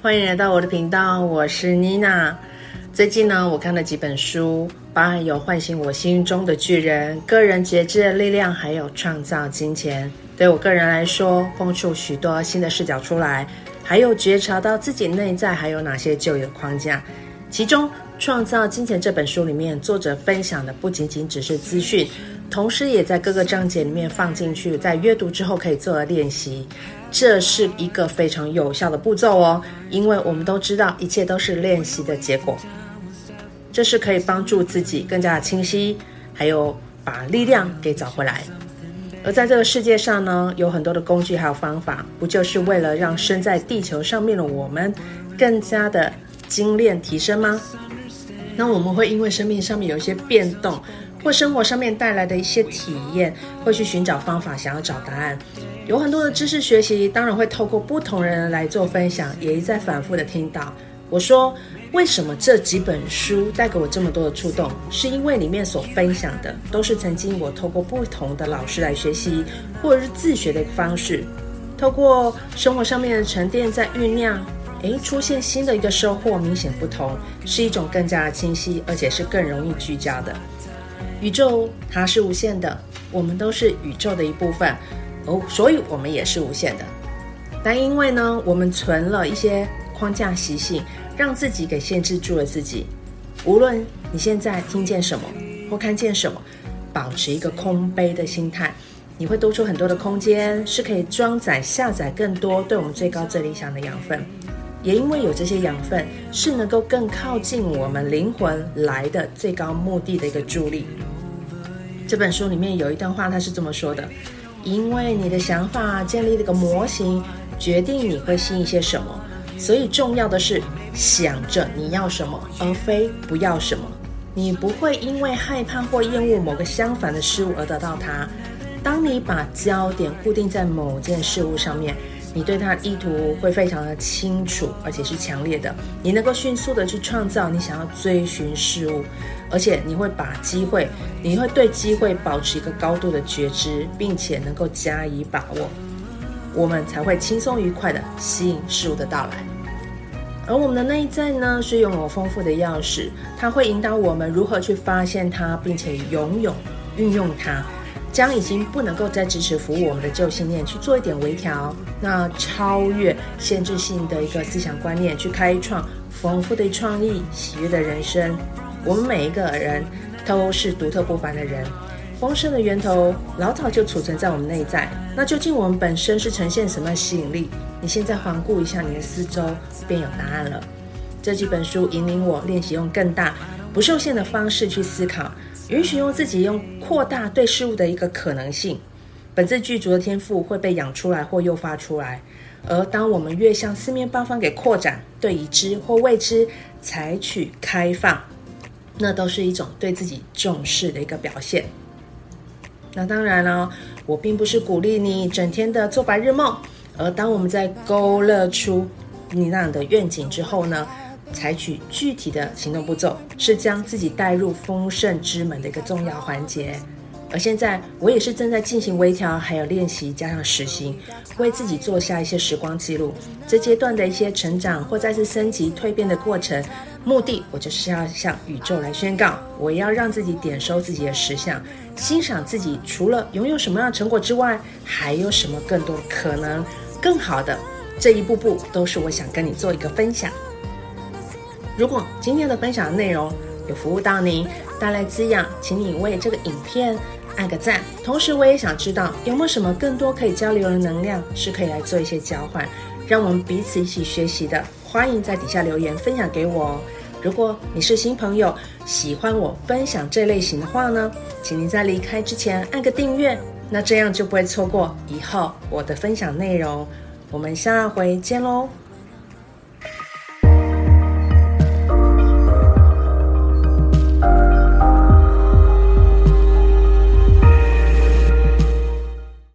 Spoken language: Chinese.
欢迎来到我的频道，我是妮娜。最近呢，我看了几本书，包含有《唤醒我心中的巨人》、个人觉知的力量，还有创造金钱。对我个人来说，蹦出许多新的视角出来，还有觉察到自己内在还有哪些旧有框架。其中，《创造金钱》这本书里面，作者分享的不仅仅只是资讯。同时，也在各个章节里面放进去，在阅读之后可以做的练习，这是一个非常有效的步骤哦。因为我们都知道，一切都是练习的结果，这是可以帮助自己更加的清晰，还有把力量给找回来。而在这个世界上呢，有很多的工具还有方法，不就是为了让身在地球上面的我们更加的精炼提升吗？那我们会因为生命上面有一些变动。或生活上面带来的一些体验，会去寻找方法，想要找答案。有很多的知识学习，当然会透过不同人来做分享，也一再反复的听到。我说，为什么这几本书带给我这么多的触动？是因为里面所分享的，都是曾经我透过不同的老师来学习，或者是自学的一个方式，透过生活上面的沉淀在酝酿，诶，出现新的一个收获，明显不同，是一种更加的清晰，而且是更容易聚焦的。宇宙它是无限的，我们都是宇宙的一部分哦，所以我们也是无限的。但因为呢，我们存了一些框架习性，让自己给限制住了自己。无论你现在听见什么或看见什么，保持一个空杯的心态，你会多出很多的空间，是可以装载下载更多对我们最高最理想的养分。也因为有这些养分，是能够更靠近我们灵魂来的最高目的的一个助力。这本书里面有一段话，他是这么说的：“因为你的想法建立了个模型，决定你会信一些什么，所以重要的是想着你要什么，而非不要什么。你不会因为害怕或厌恶某个相反的事物而得到它。当你把焦点固定在某件事物上面。”你对他的意图会非常的清楚，而且是强烈的。你能够迅速的去创造你想要追寻事物，而且你会把机会，你会对机会保持一个高度的觉知，并且能够加以把握，我们才会轻松愉快的吸引事物的到来。而我们的内在呢，是拥有丰富的钥匙，它会引导我们如何去发现它，并且拥有运用它。将已经不能够再支持服务我们的旧信念去做一点微调，那超越限制性的一个思想观念，去开创丰富的创意、喜悦的人生。我们每一个人都是独特不凡的人，丰盛的源头老早就储存在我们内在。那究竟我们本身是呈现什么吸引力？你现在环顾一下你的四周，便有答案了。这几本书引领我练习用更大、不受限的方式去思考。允许用自己用扩大对事物的一个可能性，本自具足的天赋会被养出来或诱发出来。而当我们越向四面八方给扩展，对已知或未知采取开放，那都是一种对自己重视的一个表现。那当然了，我并不是鼓励你整天的做白日梦。而当我们在勾勒出你那样的愿景之后呢，采取具体的行动步骤，是将自己带入丰盛之门的一个重要环节。而现在，我也是正在进行微调，还有练习加上实行，为自己做下一些时光记录。这阶段的一些成长或再次升级蜕变的过程，目的我就是要向宇宙来宣告，我要让自己点收自己的实相，欣赏自己除了拥有什么样的成果之外，还有什么更多的可能，更好的。这一步步都是我想跟你做一个分享。如果今天的分享内容有服务到您，带来滋养，请你为这个影片按个赞。同时，我也想知道有没有什么更多可以交流的能量，是可以来做一些交换，让我们彼此一起学习的。欢迎在底下留言分享给我哦。如果你是新朋友，喜欢我分享这类型的话呢，请您在离开之前按个订阅，那这样就不会错过以后我的分享内容。我们下回见喽。